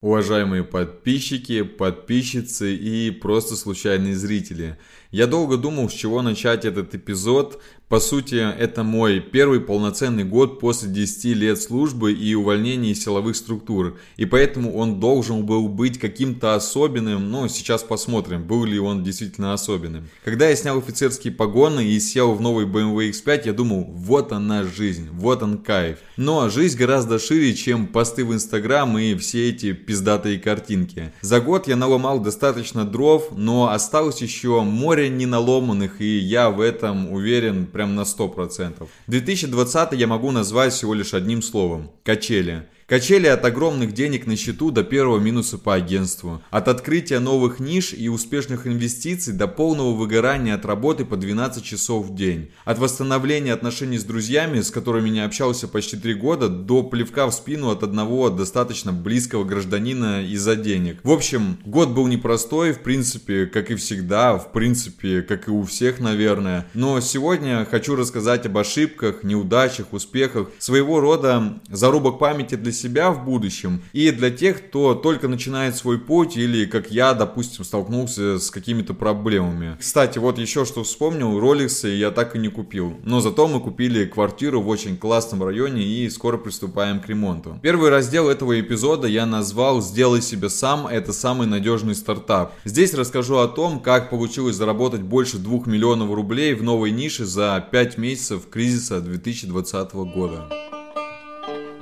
Уважаемые подписчики, подписчицы и просто случайные зрители. Я долго думал, с чего начать этот эпизод. По сути, это мой первый полноценный год после 10 лет службы и увольнения из силовых структур. И поэтому он должен был быть каким-то особенным, но сейчас посмотрим, был ли он действительно особенным. Когда я снял офицерские погоны и сел в новый BMW X5, я думал, вот она жизнь, вот он кайф. Но жизнь гораздо шире, чем посты в Инстаграм и все эти пиздатые картинки. За год я наломал достаточно дров, но осталось еще море неналоманных, и я в этом уверен прям на 100%. 2020 я могу назвать всего лишь одним словом – качели. Качели от огромных денег на счету до первого минуса по агентству. От открытия новых ниш и успешных инвестиций до полного выгорания от работы по 12 часов в день. От восстановления отношений с друзьями, с которыми не общался почти 3 года, до плевка в спину от одного достаточно близкого гражданина из-за денег. В общем, год был непростой, в принципе, как и всегда, в принципе, как и у всех, наверное. Но сегодня хочу рассказать об ошибках, неудачах, успехах, своего рода зарубок памяти для себя в будущем и для тех, кто только начинает свой путь или, как я, допустим, столкнулся с какими-то проблемами. Кстати, вот еще что вспомнил, роликсы я так и не купил. Но зато мы купили квартиру в очень классном районе и скоро приступаем к ремонту. Первый раздел этого эпизода я назвал «Сделай себе сам, это самый надежный стартап». Здесь расскажу о том, как получилось заработать больше 2 миллионов рублей в новой нише за 5 месяцев кризиса 2020 года.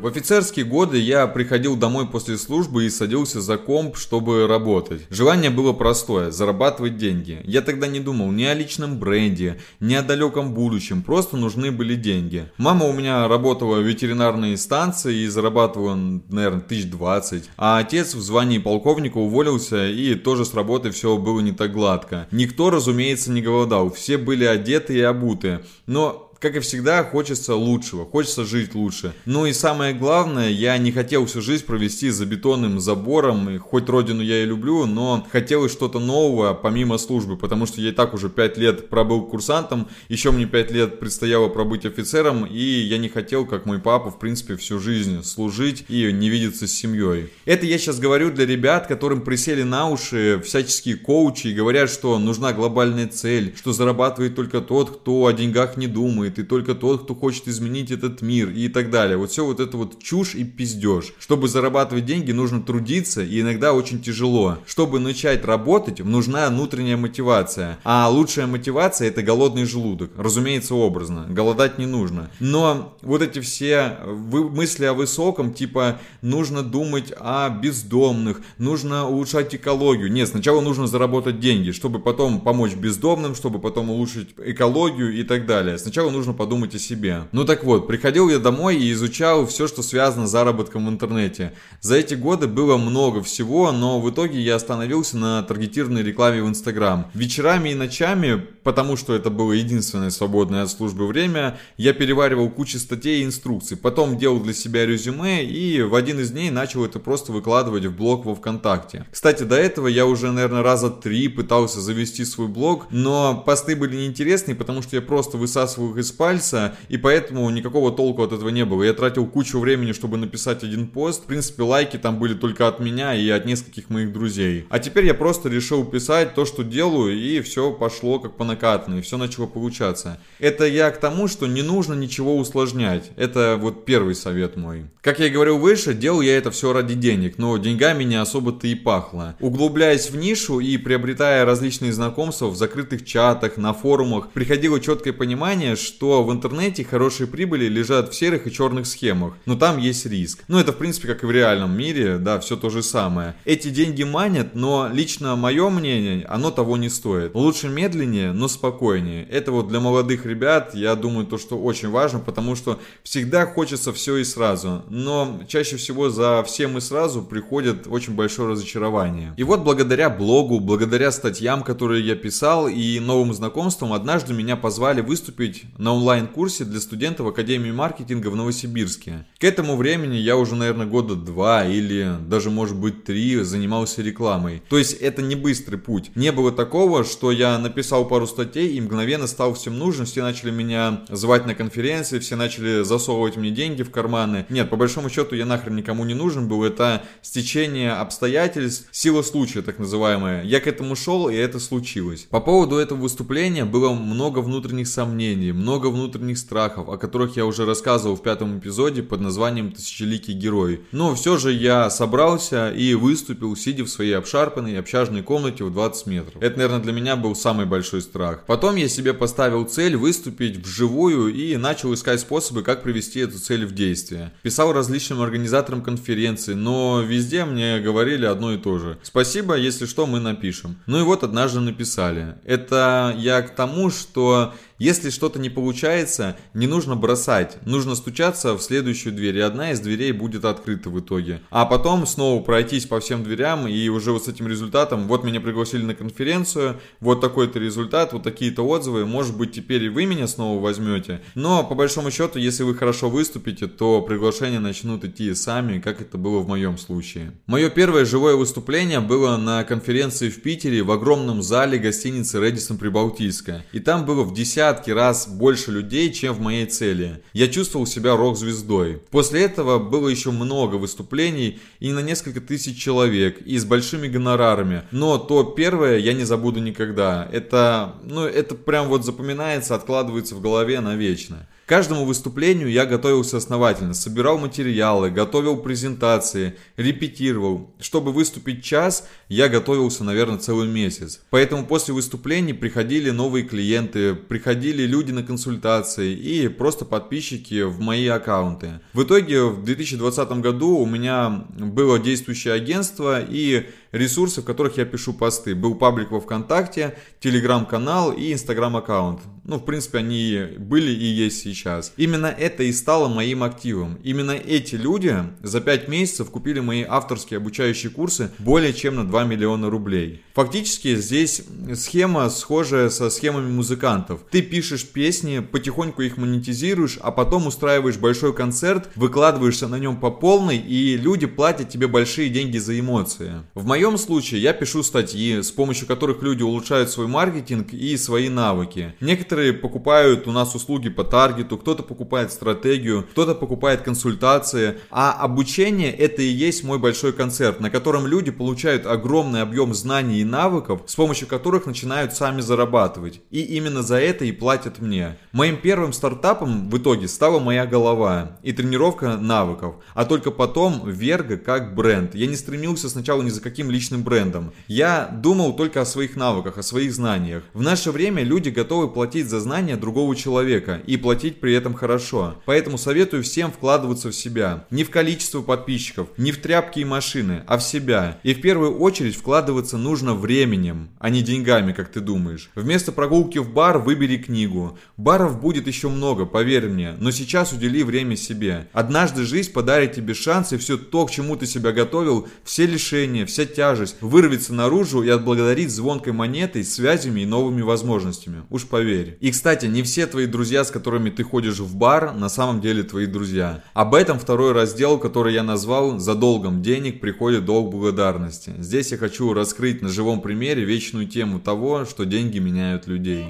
В офицерские годы я приходил домой после службы и садился за комп, чтобы работать. Желание было простое – зарабатывать деньги. Я тогда не думал ни о личном бренде, ни о далеком будущем, просто нужны были деньги. Мама у меня работала в ветеринарной станции и зарабатывала, наверное, тысяч двадцать. А отец в звании полковника уволился и тоже с работы все было не так гладко. Никто, разумеется, не голодал, все были одеты и обуты. Но как и всегда, хочется лучшего, хочется жить лучше. Ну и самое главное, я не хотел всю жизнь провести за бетонным забором, и хоть родину я и люблю, но хотелось что-то нового помимо службы, потому что я и так уже 5 лет пробыл курсантом, еще мне 5 лет предстояло пробыть офицером, и я не хотел, как мой папа, в принципе, всю жизнь служить и не видеться с семьей. Это я сейчас говорю для ребят, которым присели на уши всяческие коучи и говорят, что нужна глобальная цель, что зарабатывает только тот, кто о деньгах не думает, думает, и только тот, кто хочет изменить этот мир и так далее. Вот все вот это вот чушь и пиздеж. Чтобы зарабатывать деньги, нужно трудиться, и иногда очень тяжело. Чтобы начать работать, нужна внутренняя мотивация. А лучшая мотивация это голодный желудок. Разумеется, образно. Голодать не нужно. Но вот эти все мысли о высоком, типа нужно думать о бездомных, нужно улучшать экологию. Нет, сначала нужно заработать деньги, чтобы потом помочь бездомным, чтобы потом улучшить экологию и так далее. Сначала нужно нужно подумать о себе. Ну так вот, приходил я домой и изучал все, что связано с заработком в интернете. За эти годы было много всего, но в итоге я остановился на таргетированной рекламе в Инстаграм. Вечерами и ночами, потому что это было единственное свободное от службы время, я переваривал кучу статей и инструкций. Потом делал для себя резюме и в один из дней начал это просто выкладывать в блог во ВКонтакте. Кстати, до этого я уже, наверное, раза три пытался завести свой блог, но посты были неинтересные, потому что я просто высасывал их из пальца, и поэтому никакого толку от этого не было. Я тратил кучу времени, чтобы написать один пост. В принципе, лайки там были только от меня и от нескольких моих друзей. А теперь я просто решил писать то, что делаю, и все пошло как по накатанной, все начало получаться. Это я к тому, что не нужно ничего усложнять. Это вот первый совет мой. Как я и говорил выше, делал я это все ради денег, но деньгами не особо-то и пахло. Углубляясь в нишу и приобретая различные знакомства в закрытых чатах, на форумах, приходило четкое понимание, что в интернете хорошие прибыли лежат в серых и черных схемах, но там есть риск. Ну, это в принципе как и в реальном мире, да, все то же самое. Эти деньги манят, но лично мое мнение, оно того не стоит. Лучше медленнее, но спокойнее. Это вот для молодых ребят, я думаю, то, что очень важно, потому что всегда хочется все и сразу, но чаще всего за всем и сразу приходит очень большое разочарование. И вот благодаря блогу, благодаря статьям, которые я писал и новым знакомствам, однажды меня позвали выступить на на онлайн-курсе для студентов Академии маркетинга в Новосибирске. К этому времени я уже, наверное, года два или даже, может быть, три занимался рекламой. То есть это не быстрый путь. Не было такого, что я написал пару статей и мгновенно стал всем нужен, все начали меня звать на конференции, все начали засовывать мне деньги в карманы. Нет, по большому счету я нахрен никому не нужен был, это стечение обстоятельств, сила случая так называемая. Я к этому шел, и это случилось. По поводу этого выступления было много внутренних сомнений, много внутренних страхов, о которых я уже рассказывал в пятом эпизоде под названием «Тысячеликий герой». Но все же я собрался и выступил, сидя в своей обшарпанной общажной комнате в 20 метров. Это, наверное, для меня был самый большой страх. Потом я себе поставил цель выступить вживую и начал искать способы, как привести эту цель в действие. Писал различным организаторам конференции, но везде мне говорили одно и то же. Спасибо, если что, мы напишем. Ну и вот однажды написали. Это я к тому, что если что-то не получается, не нужно бросать, нужно стучаться в следующую дверь, и одна из дверей будет открыта в итоге. А потом снова пройтись по всем дверям, и уже вот с этим результатом, вот меня пригласили на конференцию, вот такой-то результат, вот такие-то отзывы, может быть теперь и вы меня снова возьмете. Но по большому счету, если вы хорошо выступите, то приглашения начнут идти сами, как это было в моем случае. Мое первое живое выступление было на конференции в Питере в огромном зале гостиницы Редисон Прибалтийская. И там было в 10 десятки раз больше людей, чем в моей цели. Я чувствовал себя рок-звездой. После этого было еще много выступлений и на несколько тысяч человек, и с большими гонорарами. Но то первое я не забуду никогда. Это, ну, это прям вот запоминается, откладывается в голове навечно каждому выступлению я готовился основательно, собирал материалы, готовил презентации, репетировал. Чтобы выступить час, я готовился, наверное, целый месяц. Поэтому после выступлений приходили новые клиенты, приходили люди на консультации и просто подписчики в мои аккаунты. В итоге в 2020 году у меня было действующее агентство и ресурсы, в которых я пишу посты. Был паблик во ВКонтакте, телеграм-канал и инстаграм-аккаунт. Ну, в принципе, они были и есть сейчас. Именно это и стало моим активом. Именно эти люди за 5 месяцев купили мои авторские обучающие курсы более чем на 2 миллиона рублей. Фактически здесь схема схожая со схемами музыкантов. Ты пишешь песни, потихоньку их монетизируешь, а потом устраиваешь большой концерт, выкладываешься на нем по полной, и люди платят тебе большие деньги за эмоции. В моем моем случае я пишу статьи, с помощью которых люди улучшают свой маркетинг и свои навыки. Некоторые покупают у нас услуги по таргету, кто-то покупает стратегию, кто-то покупает консультации. А обучение это и есть мой большой концерт, на котором люди получают огромный объем знаний и навыков, с помощью которых начинают сами зарабатывать. И именно за это и платят мне. Моим первым стартапом в итоге стала моя голова и тренировка навыков. А только потом Верга как бренд. Я не стремился сначала ни за каким своим личным брендом. Я думал только о своих навыках, о своих знаниях. В наше время люди готовы платить за знания другого человека и платить при этом хорошо. Поэтому советую всем вкладываться в себя. Не в количество подписчиков, не в тряпки и машины, а в себя. И в первую очередь вкладываться нужно временем, а не деньгами, как ты думаешь. Вместо прогулки в бар выбери книгу. Баров будет еще много, поверь мне, но сейчас удели время себе. Однажды жизнь подарит тебе шанс и все то, к чему ты себя готовил, все лишения, вся тяжесть вырвется наружу и отблагодарить звонкой монетой, связями и новыми возможностями. Уж поверь. И, кстати, не все твои друзья, с которыми ты ходишь в бар, на самом деле твои друзья. Об этом второй раздел, который я назвал «За долгом денег приходит долг благодарности». Здесь я хочу раскрыть на живом примере вечную тему того, что деньги меняют людей.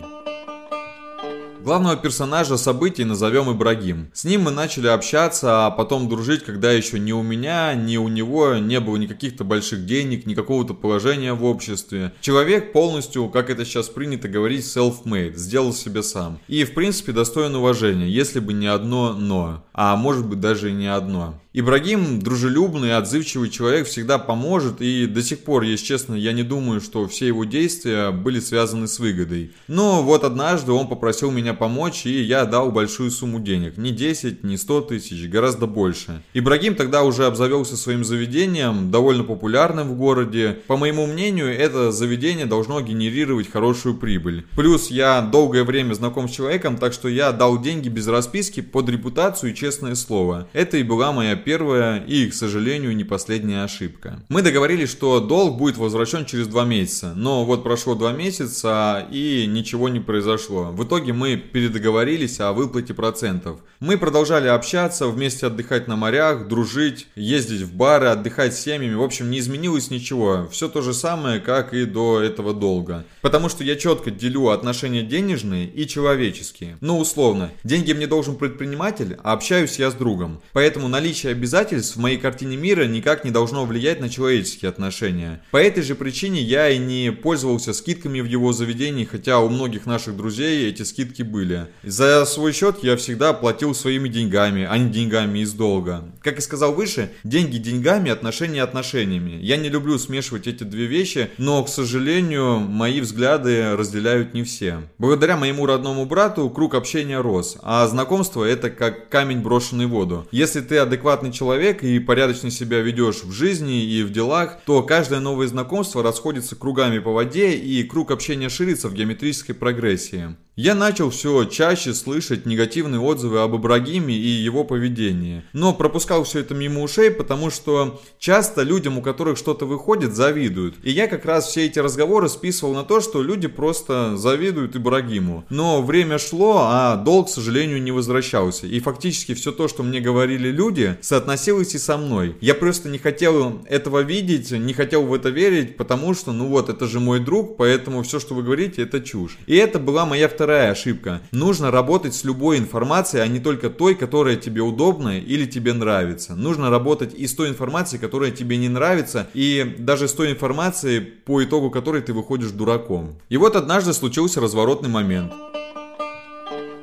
Главного персонажа событий назовем Ибрагим. С ним мы начали общаться, а потом дружить, когда еще ни у меня, ни у него не было никаких-то больших денег, ни какого-то положения в обществе. Человек полностью, как это сейчас принято говорить, self-made, сделал себе сам. И в принципе достоин уважения, если бы не одно «но», а может быть даже и не одно. Ибрагим дружелюбный, отзывчивый человек, всегда поможет, и до сих пор, если честно, я не думаю, что все его действия были связаны с выгодой. Но вот однажды он попросил меня помочь, и я дал большую сумму денег. Не 10, не 100 тысяч, гораздо больше. Ибрагим тогда уже обзавелся своим заведением, довольно популярным в городе. По моему мнению, это заведение должно генерировать хорошую прибыль. Плюс я долгое время знаком с человеком, так что я дал деньги без расписки под репутацию и честное слово. Это и была моя первая и, к сожалению, не последняя ошибка. Мы договорились, что долг будет возвращен через два месяца, но вот прошло два месяца и ничего не произошло. В итоге мы передоговорились о выплате процентов. Мы продолжали общаться, вместе отдыхать на морях, дружить, ездить в бары, отдыхать с семьями. В общем, не изменилось ничего. Все то же самое, как и до этого долга. Потому что я четко делю отношения денежные и человеческие. Ну, условно, деньги мне должен предприниматель, а общаюсь я с другом. Поэтому наличие обязательств в моей картине мира никак не должно влиять на человеческие отношения. По этой же причине я и не пользовался скидками в его заведении, хотя у многих наших друзей эти скидки были. За свой счет я всегда платил своими деньгами, а не деньгами из долга. Как и сказал выше, деньги деньгами, отношения отношениями. Я не люблю смешивать эти две вещи, но, к сожалению, мои взгляды разделяют не все. Благодаря моему родному брату круг общения рос, а знакомство это как камень брошенный в воду. Если ты адекватный человек и порядочно себя ведешь в жизни и в делах, то каждое новое знакомство расходится кругами по воде и круг общения ширится в геометрической прогрессии. Я начал все чаще слышать негативные отзывы об Ибрагиме и его поведении. Но пропускал все это мимо ушей, потому что часто людям, у которых что-то выходит, завидуют. И я как раз все эти разговоры списывал на то, что люди просто завидуют Ибрагиму. Но время шло, а долг, к сожалению, не возвращался. И фактически все то, что мне говорили люди, соотносилось и со мной. Я просто не хотел этого видеть, не хотел в это верить, потому что, ну вот, это же мой друг, поэтому все, что вы говорите, это чушь. И это была моя вторая вторая ошибка. Нужно работать с любой информацией, а не только той, которая тебе удобна или тебе нравится. Нужно работать и с той информацией, которая тебе не нравится, и даже с той информацией, по итогу которой ты выходишь дураком. И вот однажды случился разворотный момент.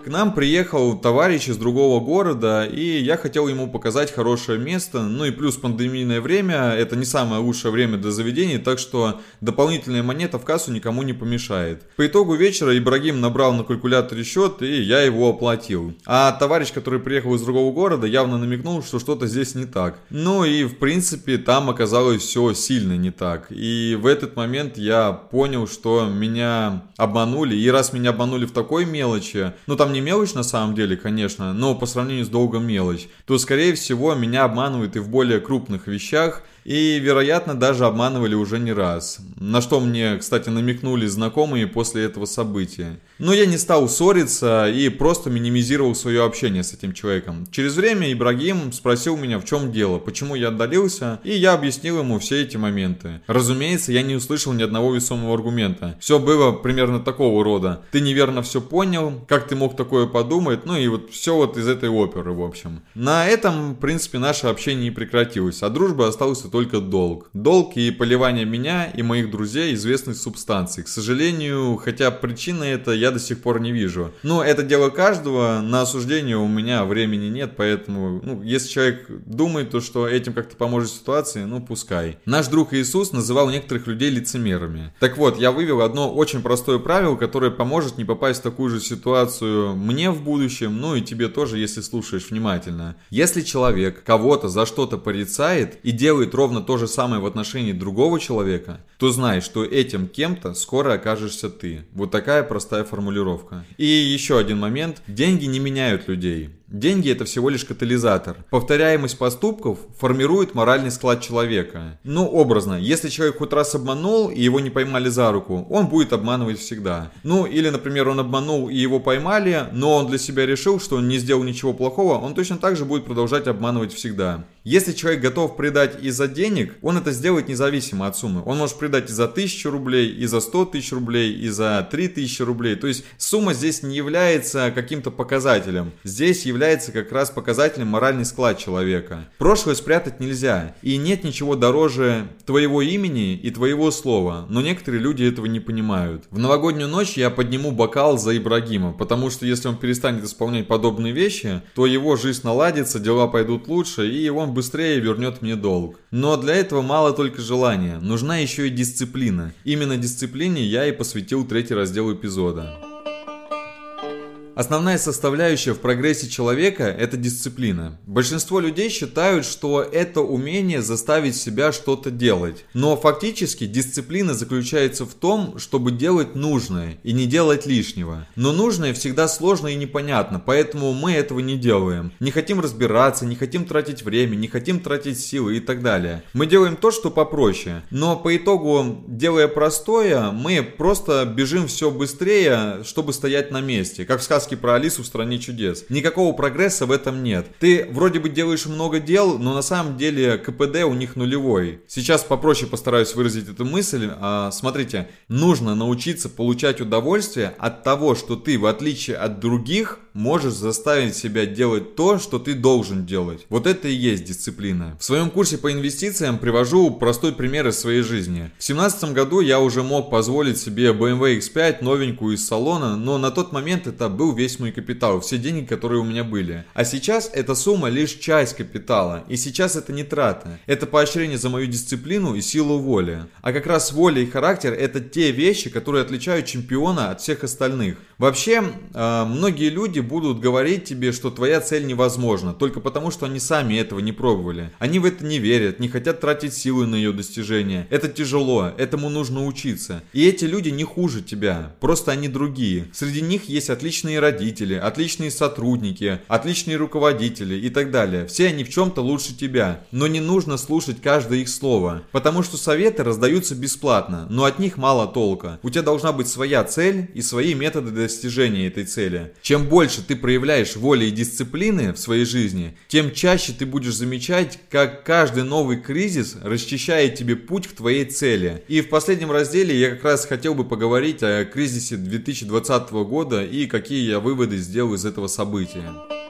К нам приехал товарищ из другого города, и я хотел ему показать хорошее место. Ну и плюс пандемийное время, это не самое лучшее время для заведений, так что дополнительная монета в кассу никому не помешает. По итогу вечера Ибрагим набрал на калькуляторе счет, и я его оплатил. А товарищ, который приехал из другого города, явно намекнул, что что-то здесь не так. Ну и в принципе там оказалось все сильно не так. И в этот момент я понял, что меня обманули. И раз меня обманули в такой мелочи, ну там не мелочь на самом деле, конечно, но по сравнению с долгом мелочь, то, скорее всего, меня обманывают и в более крупных вещах, и, вероятно, даже обманывали уже не раз. На что мне, кстати, намекнули знакомые после этого события. Но я не стал ссориться и просто минимизировал свое общение с этим человеком. Через время Ибрагим спросил меня, в чем дело, почему я отдалился, и я объяснил ему все эти моменты. Разумеется, я не услышал ни одного весомого аргумента. Все было примерно такого рода. Ты неверно все понял, как ты мог такое подумать, ну и вот все вот из этой оперы, в общем. На этом, в принципе, наше общение и прекратилось, а дружба осталась только долг. Долг и поливание меня и моих друзей известной субстанции. К сожалению, хотя причины это я до сих пор не вижу. Но это дело каждого, на осуждение у меня времени нет, поэтому, ну, если человек думает, то, что этим как-то поможет ситуации, ну, пускай. Наш друг Иисус называл некоторых людей лицемерами. Так вот, я вывел одно очень простое правило, которое поможет не попасть в такую же ситуацию мне в будущем, ну и тебе тоже, если слушаешь внимательно. Если человек кого-то за что-то порицает и делает ровно то же самое в отношении другого человека, то знай, что этим кем-то скоро окажешься ты. Вот такая простая формулировка. И еще один момент. Деньги не меняют людей. Деньги это всего лишь катализатор. Повторяемость поступков формирует моральный склад человека. Ну, образно, если человек хоть раз обманул и его не поймали за руку, он будет обманывать всегда. Ну, или, например, он обманул и его поймали, но он для себя решил, что он не сделал ничего плохого, он точно так же будет продолжать обманывать всегда. Если человек готов предать из-за денег, он это сделает независимо от суммы. Он может предать и за 1000 рублей, и за 100 тысяч рублей, и за 3000 рублей. То есть сумма здесь не является каким-то показателем. Здесь является как раз показателем моральный склад человека. Прошлое спрятать нельзя. И нет ничего дороже твоего имени и твоего слова. Но некоторые люди этого не понимают. В новогоднюю ночь я подниму бокал за Ибрагима. Потому что если он перестанет исполнять подобные вещи, то его жизнь наладится, дела пойдут лучше, и он быстрее вернет мне долг. Но для этого мало только желания, нужна еще и дисциплина. Именно дисциплине я и посвятил третий раздел эпизода. Основная составляющая в прогрессе человека – это дисциплина. Большинство людей считают, что это умение заставить себя что-то делать. Но фактически дисциплина заключается в том, чтобы делать нужное и не делать лишнего. Но нужное всегда сложно и непонятно, поэтому мы этого не делаем. Не хотим разбираться, не хотим тратить время, не хотим тратить силы и так далее. Мы делаем то, что попроще. Но по итогу, делая простое, мы просто бежим все быстрее, чтобы стоять на месте. Как в сказки про Алису в стране чудес. Никакого прогресса в этом нет. Ты вроде бы делаешь много дел, но на самом деле КПД у них нулевой. Сейчас попроще постараюсь выразить эту мысль. А, смотрите, нужно научиться получать удовольствие от того, что ты, в отличие от других, можешь заставить себя делать то, что ты должен делать. Вот это и есть дисциплина. В своем курсе по инвестициям привожу простой пример из своей жизни. В 2017 году я уже мог позволить себе BMW X5 новенькую из салона, но на тот момент это был весь мой капитал, все деньги, которые у меня были. А сейчас эта сумма лишь часть капитала, и сейчас это не трата. Это поощрение за мою дисциплину и силу воли. А как раз воля и характер это те вещи, которые отличают чемпиона от всех остальных. Вообще, э, многие люди будут говорить тебе, что твоя цель невозможна, только потому, что они сами этого не пробовали. Они в это не верят, не хотят тратить силы на ее достижение. Это тяжело, этому нужно учиться. И эти люди не хуже тебя, просто они другие. Среди них есть отличные родители, отличные сотрудники, отличные руководители и так далее. Все они в чем-то лучше тебя. Но не нужно слушать каждое их слово, потому что советы раздаются бесплатно, но от них мало толка. У тебя должна быть своя цель и свои методы достижения этой цели. Чем больше ты проявляешь воли и дисциплины в своей жизни, тем чаще ты будешь замечать, как каждый новый кризис расчищает тебе путь к твоей цели. И в последнем разделе я как раз хотел бы поговорить о кризисе 2020 года и какие я выводы сделал из этого события.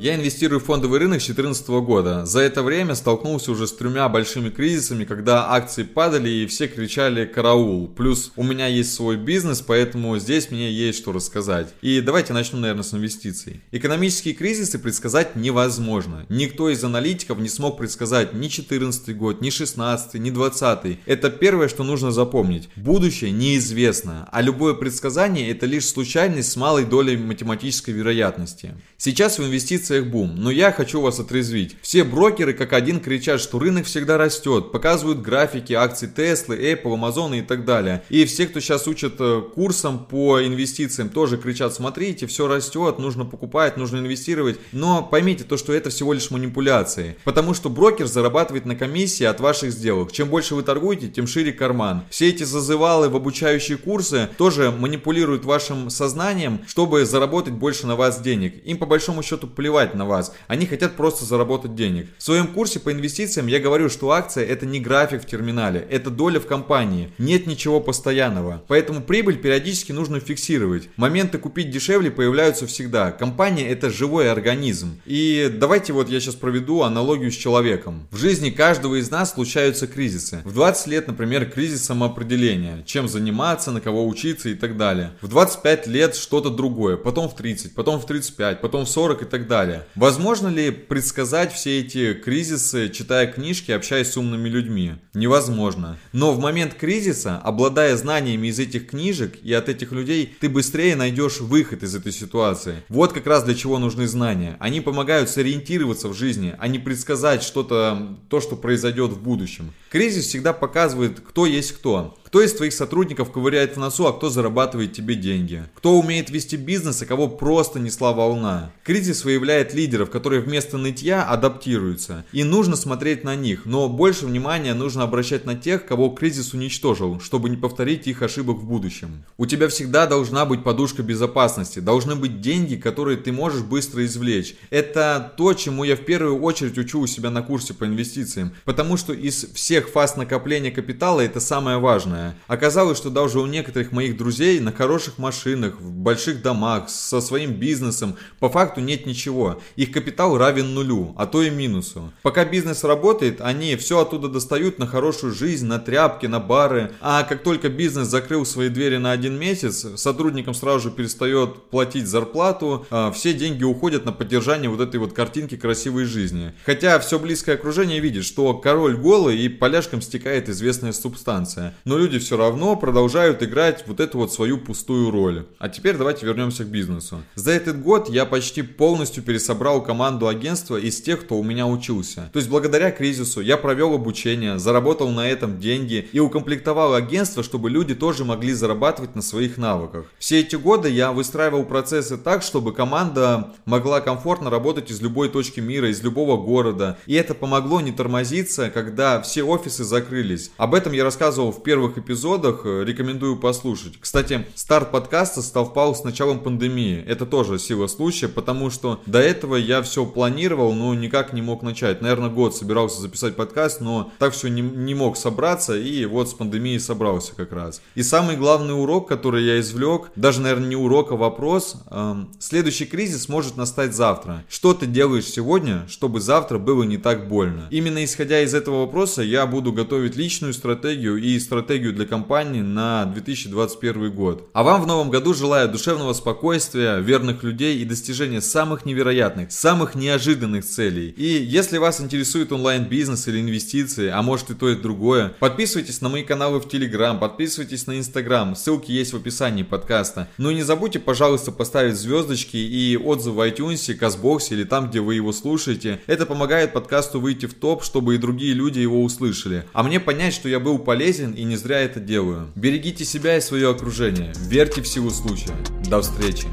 Я инвестирую в фондовый рынок с 2014 года. За это время столкнулся уже с тремя большими кризисами, когда акции падали и все кричали «караул». Плюс у меня есть свой бизнес, поэтому здесь мне есть что рассказать. И давайте начну, наверное, с инвестиций. Экономические кризисы предсказать невозможно. Никто из аналитиков не смог предсказать ни 2014 год, ни 16, ни 20. Это первое, что нужно запомнить. Будущее неизвестно, а любое предсказание это лишь случайность с малой долей математической вероятности. Сейчас в инвестициях инвестициях бум, но я хочу вас отрезвить. Все брокеры как один кричат, что рынок всегда растет, показывают графики акций Tesla, Apple, Amazon и так далее. И все, кто сейчас учат э, курсом по инвестициям, тоже кричат, смотрите, все растет, нужно покупать, нужно инвестировать. Но поймите то, что это всего лишь манипуляции. Потому что брокер зарабатывает на комиссии от ваших сделок. Чем больше вы торгуете, тем шире карман. Все эти зазывалы в обучающие курсы тоже манипулируют вашим сознанием, чтобы заработать больше на вас денег. Им по большому счету плевать плевать на вас. Они хотят просто заработать денег. В своем курсе по инвестициям я говорю, что акция это не график в терминале, это доля в компании. Нет ничего постоянного. Поэтому прибыль периодически нужно фиксировать. Моменты купить дешевле появляются всегда. Компания это живой организм. И давайте вот я сейчас проведу аналогию с человеком. В жизни каждого из нас случаются кризисы. В 20 лет, например, кризис самоопределения. Чем заниматься, на кого учиться и так далее. В 25 лет что-то другое. Потом в 30, потом в 35, потом в 40 и так далее далее. Возможно ли предсказать все эти кризисы, читая книжки, общаясь с умными людьми? Невозможно. Но в момент кризиса, обладая знаниями из этих книжек и от этих людей, ты быстрее найдешь выход из этой ситуации. Вот как раз для чего нужны знания. Они помогают сориентироваться в жизни, а не предсказать что-то, то, что произойдет в будущем. Кризис всегда показывает, кто есть кто. Кто из твоих сотрудников ковыряет в носу, а кто зарабатывает тебе деньги? Кто умеет вести бизнес, а кого просто несла волна? Кризис выявляет лидеров, которые вместо нытья адаптируются. И нужно смотреть на них, но больше внимания нужно обращать на тех, кого кризис уничтожил, чтобы не повторить их ошибок в будущем. У тебя всегда должна быть подушка безопасности, должны быть деньги, которые ты можешь быстро извлечь. Это то, чему я в первую очередь учу у себя на курсе по инвестициям, потому что из всех фаз накопления капитала это самое важное странное. Оказалось, что даже у некоторых моих друзей на хороших машинах, в больших домах, со своим бизнесом, по факту нет ничего. Их капитал равен нулю, а то и минусу. Пока бизнес работает, они все оттуда достают на хорошую жизнь, на тряпки, на бары. А как только бизнес закрыл свои двери на один месяц, сотрудникам сразу же перестает платить зарплату, а все деньги уходят на поддержание вот этой вот картинки красивой жизни. Хотя все близкое окружение видит, что король голый и поляшкам стекает известная субстанция. Но люди люди все равно продолжают играть вот эту вот свою пустую роль. А теперь давайте вернемся к бизнесу. За этот год я почти полностью пересобрал команду агентства из тех, кто у меня учился. То есть благодаря кризису я провел обучение, заработал на этом деньги и укомплектовал агентство, чтобы люди тоже могли зарабатывать на своих навыках. Все эти годы я выстраивал процессы так, чтобы команда могла комфортно работать из любой точки мира, из любого города. И это помогло не тормозиться, когда все офисы закрылись. Об этом я рассказывал в первых эпизодах, э, рекомендую послушать. Кстати, старт подкаста совпал с началом пандемии. Это тоже сила случая, потому что до этого я все планировал, но никак не мог начать. Наверное, год собирался записать подкаст, но так все не, не мог собраться, и вот с пандемией собрался как раз. И самый главный урок, который я извлек, даже, наверное, не урок, а вопрос, эм, следующий кризис может настать завтра. Что ты делаешь сегодня, чтобы завтра было не так больно? Именно исходя из этого вопроса, я буду готовить личную стратегию и стратегию для компании на 2021 год. А вам в новом году желаю душевного спокойствия, верных людей и достижения самых невероятных, самых неожиданных целей. И если вас интересует онлайн-бизнес или инвестиции, а может и то и другое, подписывайтесь на мои каналы в Телеграм, подписывайтесь на Инстаграм, ссылки есть в описании подкаста. Ну и не забудьте, пожалуйста, поставить звездочки и отзывы в iTunes, Казбоксе или там, где вы его слушаете. Это помогает подкасту выйти в топ, чтобы и другие люди его услышали. А мне понять, что я был полезен и не зря это делаю. Берегите себя и свое окружение. Верьте в силу случая. До встречи.